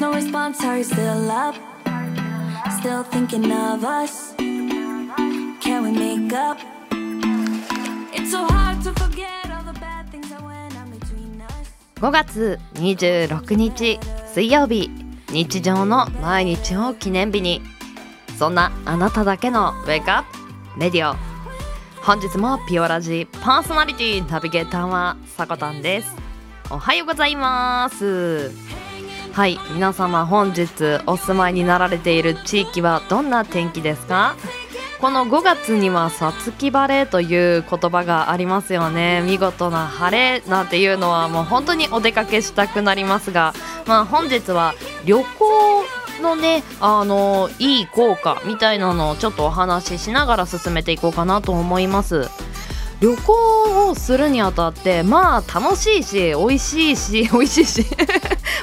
There's no response, are you still up? Still thinking of us? Can we make up? It's so hard to forget all the bad things that went on between us. 5月26日水曜日日常の毎日を記念日にそんなあなただけのウェイクアップレディオ本日もピオラジパーソナリティナビゲーターはさこたんですおはようございますはい皆様本日お住まいになられている地域はどんな天気ですか？この5月にはさつき晴れという言葉がありますよね。見事な晴れなんていうのはもう本当にお出かけしたくなりますがまあ本日は旅行のねあのいい効果みたいなのをちょっとお話ししながら進めていこうかなと思います。旅行をするにあたってまあ楽しいし美味しいし 美味しいし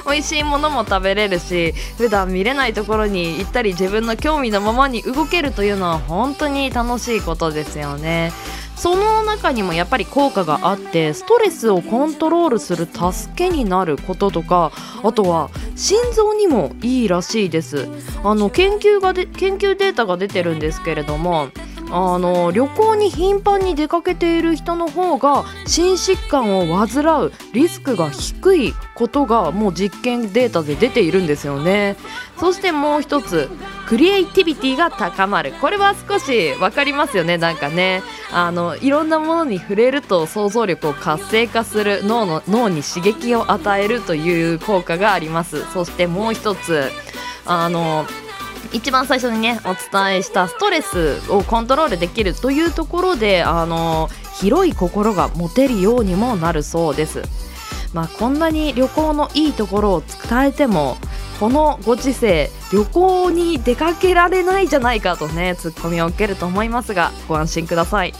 美味しいものも食べれるし普段見れないところに行ったり自分の興味のままに動けるというのは本当に楽しいことですよね。その中にもやっぱり効果があってストレスをコントロールする助けになることとかあとは心臓にもいいらしいです。あの研究がで研究データが出てるんですけれどもあの旅行に頻繁に出かけている人の方が心疾患を患うリスクが低いことがもう実験データで出ているんですよね。そしてもう一つクリエイティビティが高まる。これは少し分かりますよねなんかね。あのいろんなものに触れると想像力を活性化する脳の脳に刺激を与えるという効果があります。そしてもう一つあの一番最初にねお伝えしたストレスをコントロールできるというところであの広い心が持てるようにもなるそうです。まあ、こんなに旅行のいいところを伝えてもこのご時世旅行に出かけられないじゃないかとねツッコミを受けると思いますがご安心ください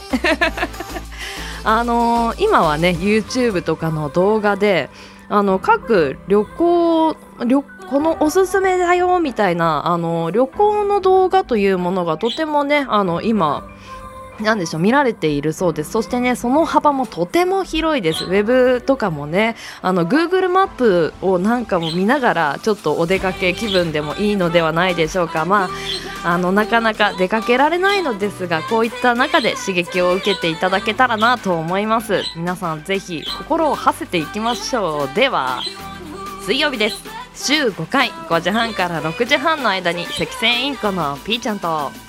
あのー今はね YouTube とかの動画であの各旅行旅このおすすめだよみたいなあの旅行の動画というものがとてもねあの今なんでしょう見られているそうです。そしてねその幅もとても広いです。ウェブとかもねあの Google マップをなんかも見ながらちょっとお出かけ気分でもいいのではないでしょうか。まああのなかなか出かけられないのですがこういった中で刺激を受けていただけたらなと思います。皆さんぜひ心を馳せていきましょう。では水曜日です。週5回5時半から6時半の間に赤線インコのピーちゃんと。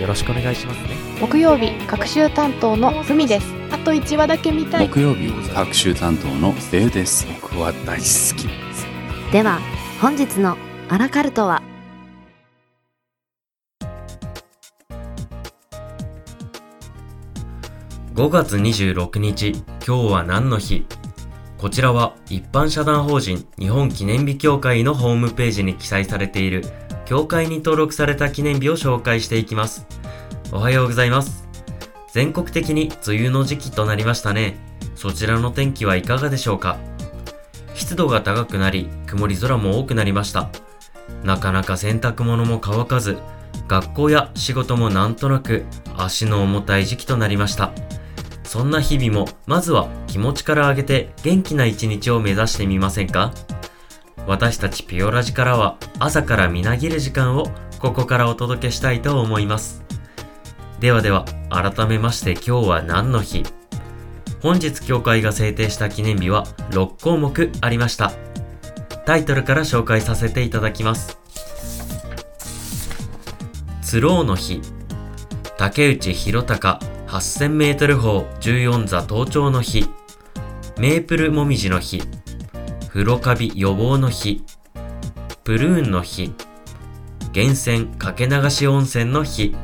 よろしくお願いしますね。木曜日各週担当のふみです。あと1話だけ見たい。木曜日各週担当のデウです。僕は大好きでは本日のアラカルトは？5月26日、今日は何の日？こちらは一般社団法人日本記念日協会のホームページに記載されている協会に登録された記念日を紹介していきます。おはようございます。全国的に梅雨の時期となりましたね。そちらの天気はいかがでしょうか湿度が高くなり、曇り空も多くなりました。なかなか洗濯物も乾かず、学校や仕事もなんとなく足の重たい時期となりました。そんな日々もまずは気持ちから上げて元気な一日を目指してみませんか？私たちピオラジからは朝からみなぎる時間をここからお届けしたいと思います。ではでは改めまして今日は何の日？本日協会が制定した記念日は6項目ありました。タイトルから紹介させていただきます。スローの日竹内弘隆8000メートル砲14座登頂の日メープルもみじの日風呂カビ予防の日。プルーンの日。源泉かけ流し温泉の日。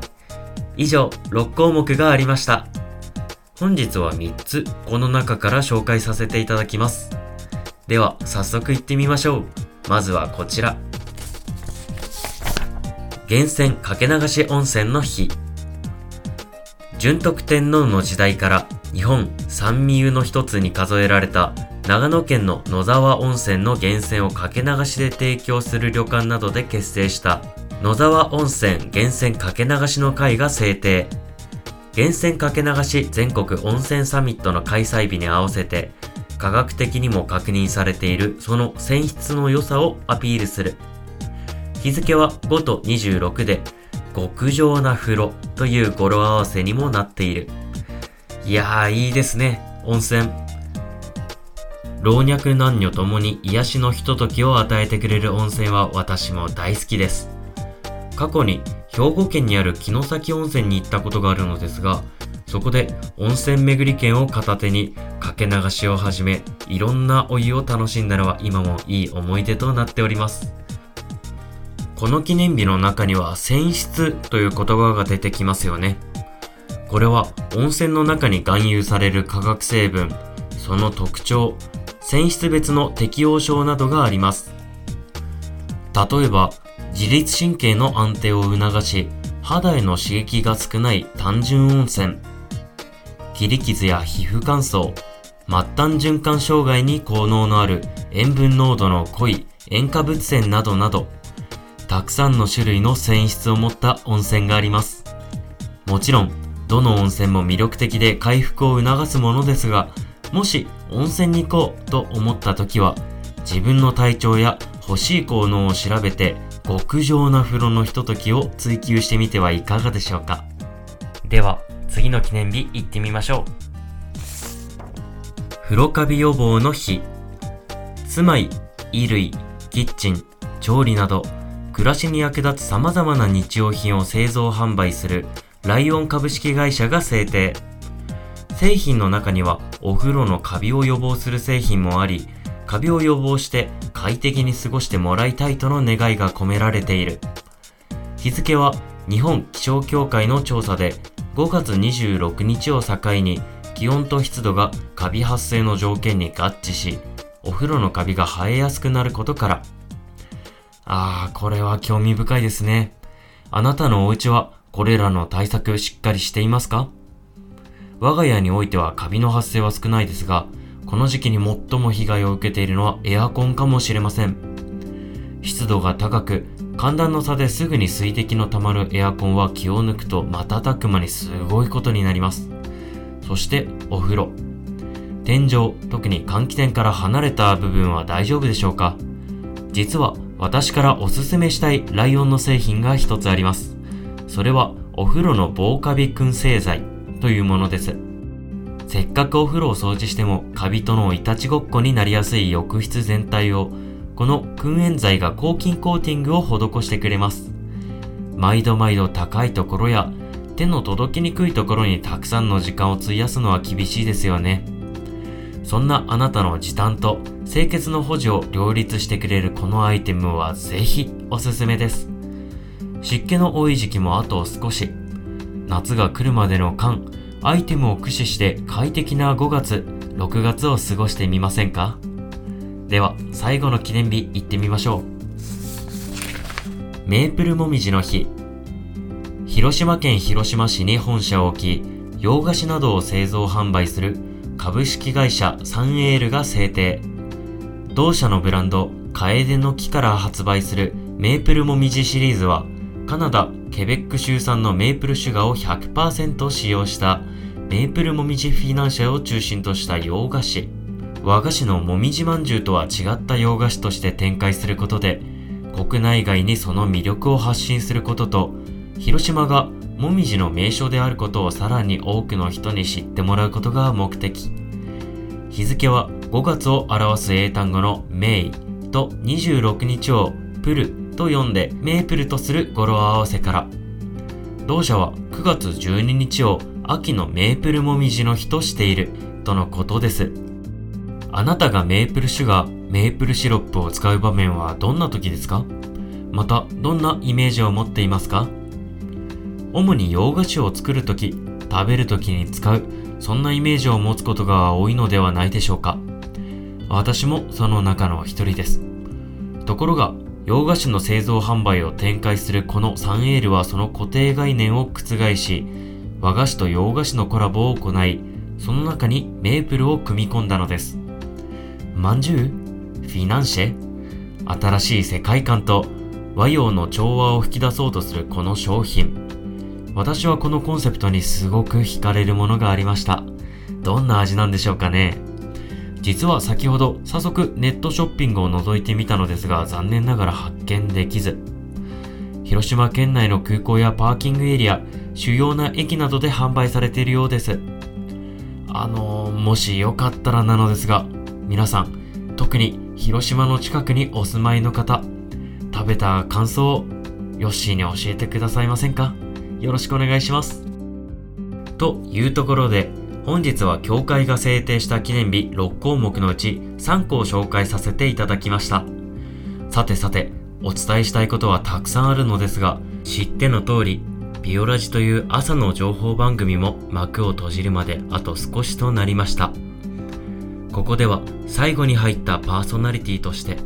以上6項目がありました。本日は3つこの中から紹介させていただきます。では早速行ってみましょう。まずはこちら。源泉かけ流し温泉の日。順徳天皇の時代から日本三味湯の一つに数えられた長野県の野沢温泉の源泉をかけ流しで提供する旅館などで結成した。野沢温泉源泉かけ流しの会が制定。源泉かけ流し全国温泉サミットの開催日に合わせて科学的にも確認されているその泉質の良さをアピールする。日付は5と26で極上な風呂という語呂合わせにもなっている。いやーいいですね。温泉。老若男女ともに癒しのひとときを与えてくれる温泉は私も大好きです。過去に兵庫県にある城崎温泉に行ったことがあるのですがそこで温泉巡り券を片手にかけ流しをはじめいろんなお湯を楽しんだのは今もいい思い出となっております。この記念日の中には泉質という言葉が出てきますよね。これは温泉の中に含有される化学成分その特徴泉質別の適応症などがあります。例えば自律神経の安定を促し肌への刺激が少ない単純温泉。切り傷や皮膚乾燥末端循環障害に効能のある塩分濃度の濃い塩化物泉などなどたくさんの種類の泉質を持った温泉があります。もちろんどの温泉も魅力的で回復を促すものですがもし温泉に行こうと思った時は自分の体調や欲しい効能を調べて極上な風呂のひとときを追求してみてはいかがでしょうか？では次の記念日行ってみましょう。風呂カビ予防の日。住まい、衣類、キッチン、調理など暮らしに役立つ様々な日用品を製造販売するライオン株式会社が制定。製品の中にはお風呂のカビを予防する製品もありカビを予防して快適に過ごしてもらいたいとの願いが込められている。日付は日本気象協会の調査で5月26日を境に気温と湿度がカビ発生の条件に合致しお風呂のカビが生えやすくなることから。ああ、これは興味深いですね。あなたのお家はこれらの対策しっかりしていますか？我が家においてはカビの発生は少ないですが、この時期に最も被害を受けているのはエアコンかもしれません。湿度が高く、寒暖の差ですぐに水滴の溜まるエアコンは気を抜くと瞬く間にすごいことになります。そしてお風呂。天井、特に換気扇から離れた部分は大丈夫でしょうか？実は私からおすすめしたいライオンの製品が一つあります。それはお風呂の防カビ燻製剤というものです。せっかくお風呂を掃除してもカビとのいたちごっこになりやすい浴室全体をこの燻煙剤が抗菌コーティングを施してくれます。毎度毎度高いところや手の届きにくいところにたくさんの時間を費やすのは厳しいですよね。そんなあなたの時短と清潔の保持を両立してくれるこのアイテムはぜひおすすめです。湿気の多い時期もあと少し。夏が来るまでの間、アイテムを駆使して快適な5月、6月を過ごしてみませんか？では、最後の記念日行ってみましょう。メープルもみじの日。広島県広島市に本社を置き、洋菓子などを製造販売する株式会社サンエールが制定。同社のブランド、カエデの木から発売するメープルもみじシリーズは、カナダ、ケベック州産のメープルシュガーを100%使用したメープルもみじフィナンシェを中心とした洋菓子。和菓子のもみじまんじゅうとは違った洋菓子として展開することで国内外にその魅力を発信することと広島がもみじの名所であることをさらに多くの人に知ってもらうことが目的。日付は5月を表す英単語のメイと26日をプルと読んでメープルとする語呂合わせから同社は9月12日を秋のメープルもみじの日としているとのことですあなたがメープルシュガー、メープルシロップを使う場面はどんな時ですか？また、どんなイメージを持っていますか？主に洋菓子を作るとき、食べるときに使う、そんなイメージを持つことが多いのではないでしょうか。私もその中の一人です。ところが、洋菓子の製造販売を展開するこのサンエールはその固定概念を覆し、和菓子と洋菓子のコラボを行い、その中にメープルを組み込んだのです。まんじゅうフィナンシェ新しい世界観と和洋の調和を引き出そうとするこの商品。私はこのコンセプトにすごく惹かれるものがありました。どんな味なんでしょうかね実は先ほど早速ネットショッピングを覗いてみたのですが残念ながら発見できず。広島県内の空港やパーキングエリア、主要な駅などで販売されているようです。あのー、もしよかったらなのですが、皆さん、特に広島の近くにお住まいの方、食べた感想をヨッシーに教えてくださいませんか？よろしくお願いします。というところで、本日は協会が制定した記念日6項目のうち3個を紹介させていただきました。さてさて、お伝えしたいことはたくさんあるのですが、知っての通り、ビオラジという朝の情報番組も幕を閉じるまであと少しとなりました。ここでは最後に入ったパーソナリティとして、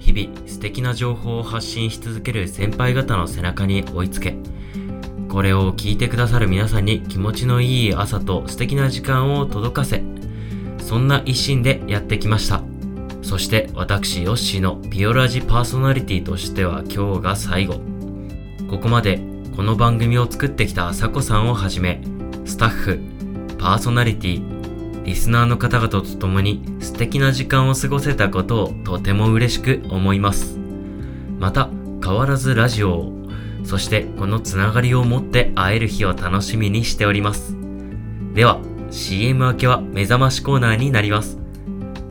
日々素敵な情報を発信し続ける先輩方の背中に追いつけ、これを聞いてくださる皆さんに気持ちのいい朝と素敵な時間を届かせ、そんな一心でやってきました。そして私ヨッシーのピオラジパーソナリティとしては今日が最後。ここまでこの番組を作ってきたあさこさんをはじめ、スタッフ、パーソナリティ、リスナーの方々と共に素敵な時間を過ごせたことをとても嬉しく思います。また、変わらずラジオを、そしてこのつながりを持って会える日を楽しみにしております。では、CM 明けは目覚ましコーナーになります。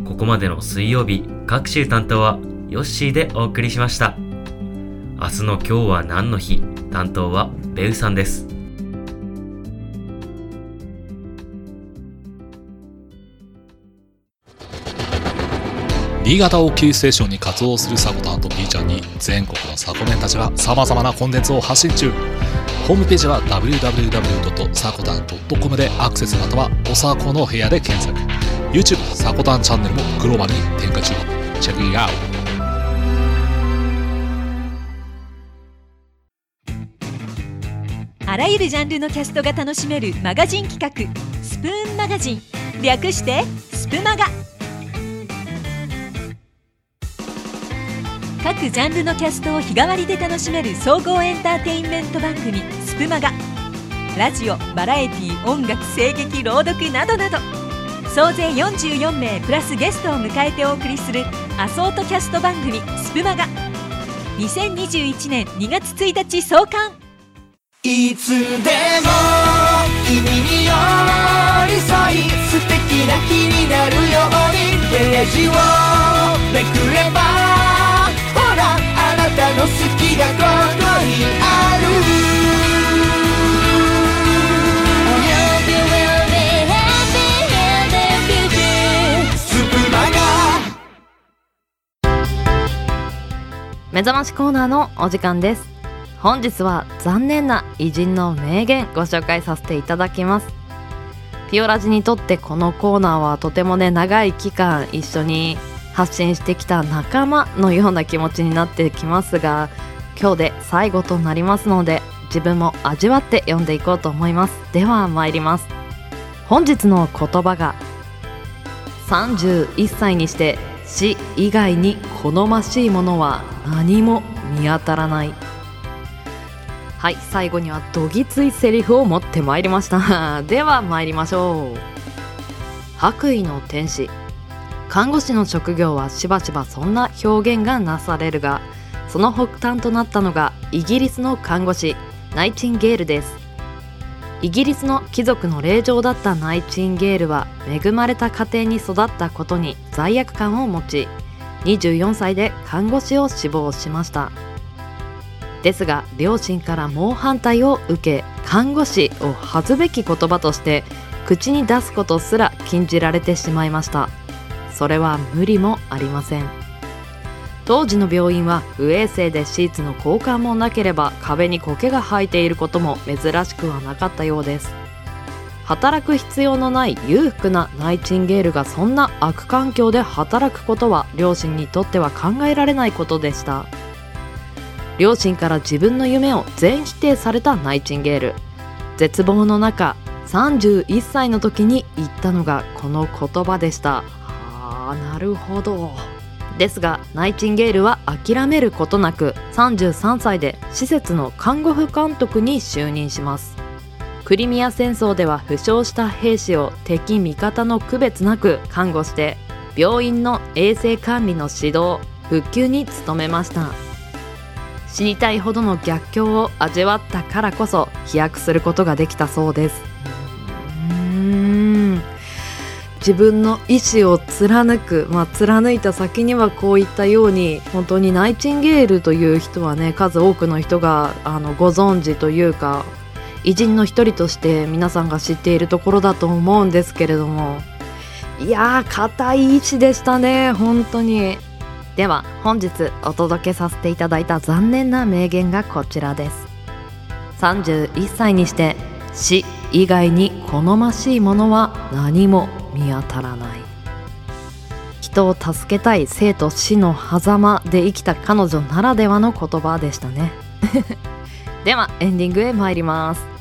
ここまでの水曜日、各週担当はヨッシーでお送りしました。明日の今日は何の日？担当はベウさんです。新潟をキーステーションに活動するサコタンと B ちゃんに全国のサコメンたちが様々なコンテンツを発信中。ホームページは www.sakotan.com でアクセスまたはおさこの部屋で検索。YouTube サコタンチャンネルもグローバルに展開中。チェックイアウト。あらゆるジャンルのキャストが楽しめるマガジン企画スプーンマガジン。略してスプマガ。各ジャンルのキャストを日替わりで楽しめる総合エンターテインメント番組「スプマガ」ラジオバラエティ音楽声劇朗読などなど。総勢44名プラスゲストを迎えてお送りするアソートキャスト番組「スプマガ」2021年2月1日創刊。いつでも君に寄り添い素敵な日になるようにページをめくればたの好きがここにある。目覚ましコーナーのお時間です。本日は残念な偉人の名言ご紹介させていただきます。ピオラジにとってこのコーナーはとてもね長い期間一緒に発信してきた仲間のような気持ちになってきますが今日で最後となりますので自分も味わって読んでいこうと思います。では参ります。本日の言葉が31歳にして死以外に好ましいものは何も見当たらない。はい最後にはどぎついセリフを持ってまいりました。では参りましょう。白衣の天使。看護師の職業はしばしばそんな表現がなされるがその発端となったのがイギリスの看護師ナイチンゲールです。イギリスの貴族の令嬢だったナイチンゲールは恵まれた家庭に育ったことに罪悪感を持ち24歳で看護師を志望しました。ですが両親から猛反対を受け看護師を恥ずべき言葉として口に出すことすら禁じられてしまいました。それは無理もありません。当時の病院は不衛生でシーツの交換もなければ壁に苔が生えていることも珍しくはなかったようです。働く必要のない裕福なナイチンゲールがそんな悪環境で働くことは両親にとっては考えられないことでした。両親から自分の夢を全否定されたナイチンゲール。絶望の中31歳の時に言ったのがこの言葉でした。あなるほど。ですがナイチンゲールは諦めることなく33歳で施設の看護婦監督に就任します。クリミア戦争では負傷した兵士を敵味方の区別なく看護して病院の衛生管理の指導復旧に努めました。死にたいほどの逆境を味わったからこそ飛躍することができたそうです。自分の意思を貫く、まあ、貫いた先にはこういったように本当にナイチンゲールという人はね数多くの人があのご存知というか偉人の一人として皆さんが知っているところだと思うんですけれどもいやー固い意志でしたね本当に。では本日お届けさせていただいた残念な名言がこちらです。31歳にして死以外に好ましいものは何も見当たらない。人を助けたい生と死の狭間で生きた彼女ならではの言葉でしたね。ではエンディングへ参ります。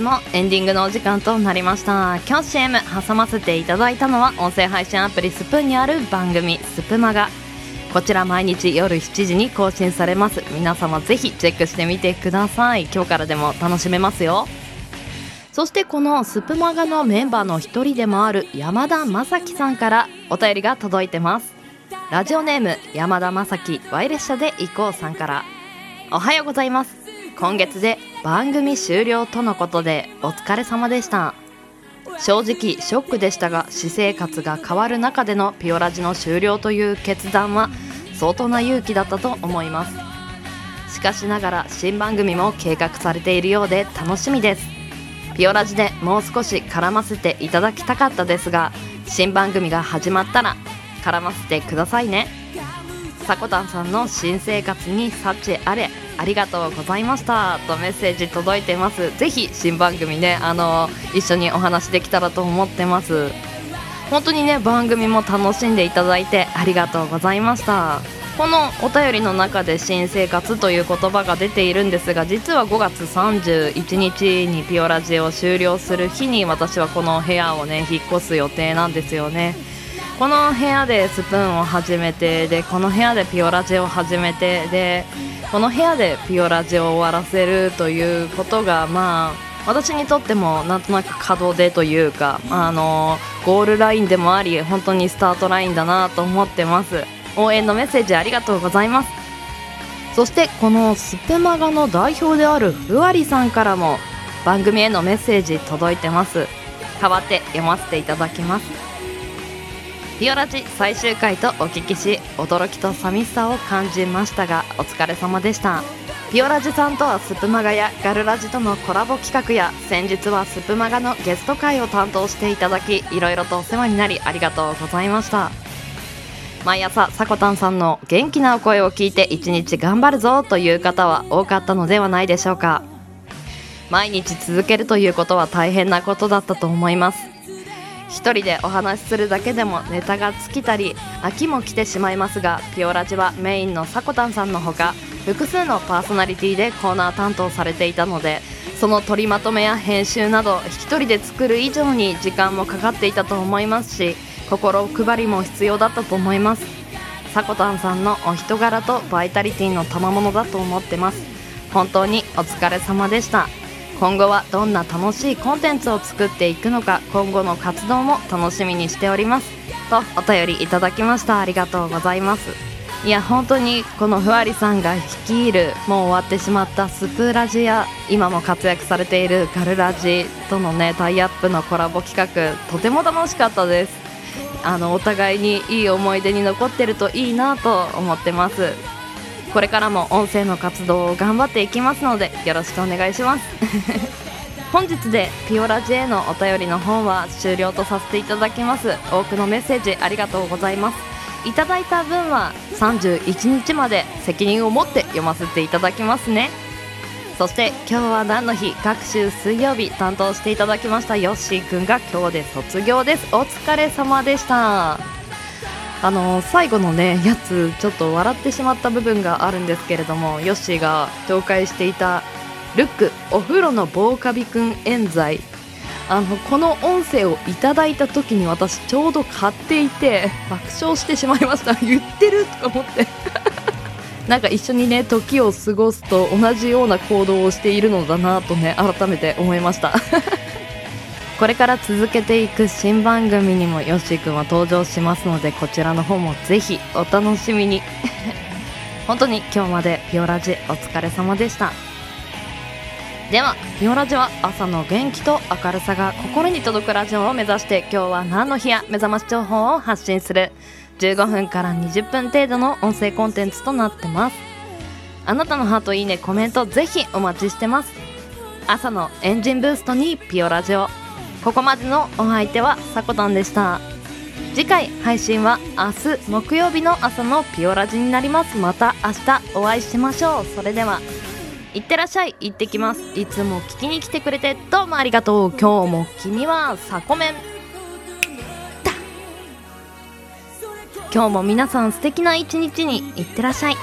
もエンディングのお時間となりました。今日 CM 挟ませていただいたのは音声配信アプリスプーンにある番組スプマガ。こちら毎日夜7時に更新されます。皆様ぜひチェックしてみてください。今日からでも楽しめますよ。そしてこのスプマガのメンバーの一人でもある山田正樹さんからお便りが届いてます。ラジオネーム山田正樹 Y 列車で行こうさんから。おはようございます。今月で番組終了とのことでお疲れ様でした。正直ショックでしたが私生活が変わる中でのピオラジの終了という決断は相当な勇気だったと思います。しかしながら新番組も計画されているようで楽しみです。ピオラジでもう少し絡ませていただきたかったですが新番組が始まったら絡ませてくださいね。さこたんさんの新生活に幸あれ。ありがとうございました。とメッセージ届いてます。ぜひ新番組ねあの一緒にお話できたらと思ってます。本当にね番組も楽しんでいただいてありがとうございました。このお便りの中で新生活という言葉が出ているんですが実は5月31日にピオラジを終了する日に私はこの部屋をね引っ越す予定なんですよね。この部屋でスプーンを始めてでこの部屋でピオラジを始めてでこの部屋でピオラジを終わらせるということがまあ私にとってもなんとなく門出というかあのゴールラインでもあり本当にスタートラインだなと思ってます。応援のメッセージありがとうございます。そしてこのスペマガの代表であるふわりさんからも番組へのメッセージ届いてます。代わって読ませていただきます。ピオラジ最終回とお聞きし驚きと寂しさを感じましたがお疲れ様でした。ピオラジさんとはスプマガやガルラジとのコラボ企画や先日はスプマガのゲスト会を担当していただきいろいろとお世話になりありがとうございました。毎朝さこたんさんの元気なお声を聞いて一日頑張るぞという方は多かったのではないでしょうか。毎日続けるということは大変なことだったと思います。一人でお話しするだけでもネタが尽きたり飽きも来てしまいますがピオラジはメインのさこたんさんのほか複数のパーソナリティでコーナー担当されていたのでその取りまとめや編集など一人で作る以上に時間もかかっていたと思いますし心配りも必要だったと思います。さこたんさんのお人柄とバイタリティの賜物だと思ってます。本当にお疲れ様でした。今後はどんな楽しいコンテンツを作っていくのか今後の活動も楽しみにしております。とお便りいただきました。ありがとうございます。いや本当にこのふわりさんが率いるもう終わってしまったスプラジや今も活躍されているガルラジとのねタイアップのコラボ企画とても楽しかったです。あのお互いにいい思い出に残ってるといいなと思ってます。これからも音声の活動を頑張っていきますのでよろしくお願いします。本日でピオラジへのお便りの方は終了とさせていただきます。多くのメッセージありがとうございます。いただいた分は31日まで責任を持って読ませていただきますね。そして今日は何の日？各週水曜日担当していただきましたヨッシーくんが今日で卒業です。お疲れ様でした。あの最後のねやつちょっと笑ってしまった部分があるんですけれどもヨッシーが紹介していたルックお風呂の防カビくん冤罪。あのこの音声をいただいた時に私ちょうど買っていて爆笑してしまいました。言ってるとか思って。なんか一緒にね時を過ごすと同じような行動をしているのだなとね改めて思いました。これから続けていく新番組にもヨッシーくんは登場しますのでこちらの方もぜひお楽しみに。本当に今日までピオラジお疲れ様でした。ではピオラジは朝の元気と明るさが心に届くラジオを目指して今日は何の日や目覚まし情報を発信する。15分から20分程度の音声コンテンツとなってます。あなたのハートいいねコメントぜひお待ちしてます。朝のエンジンブーストにピオラジオここまでのお相手はさこたんでした。次回配信は明日木曜日の朝のピオラジになります。また明日お会いしましょう。それではいってらっしゃい。行ってきます。いつも聞きに来てくれてどうもありがとう。今日も君はサコメン今日も皆さん素敵な一日にいってらっしゃい。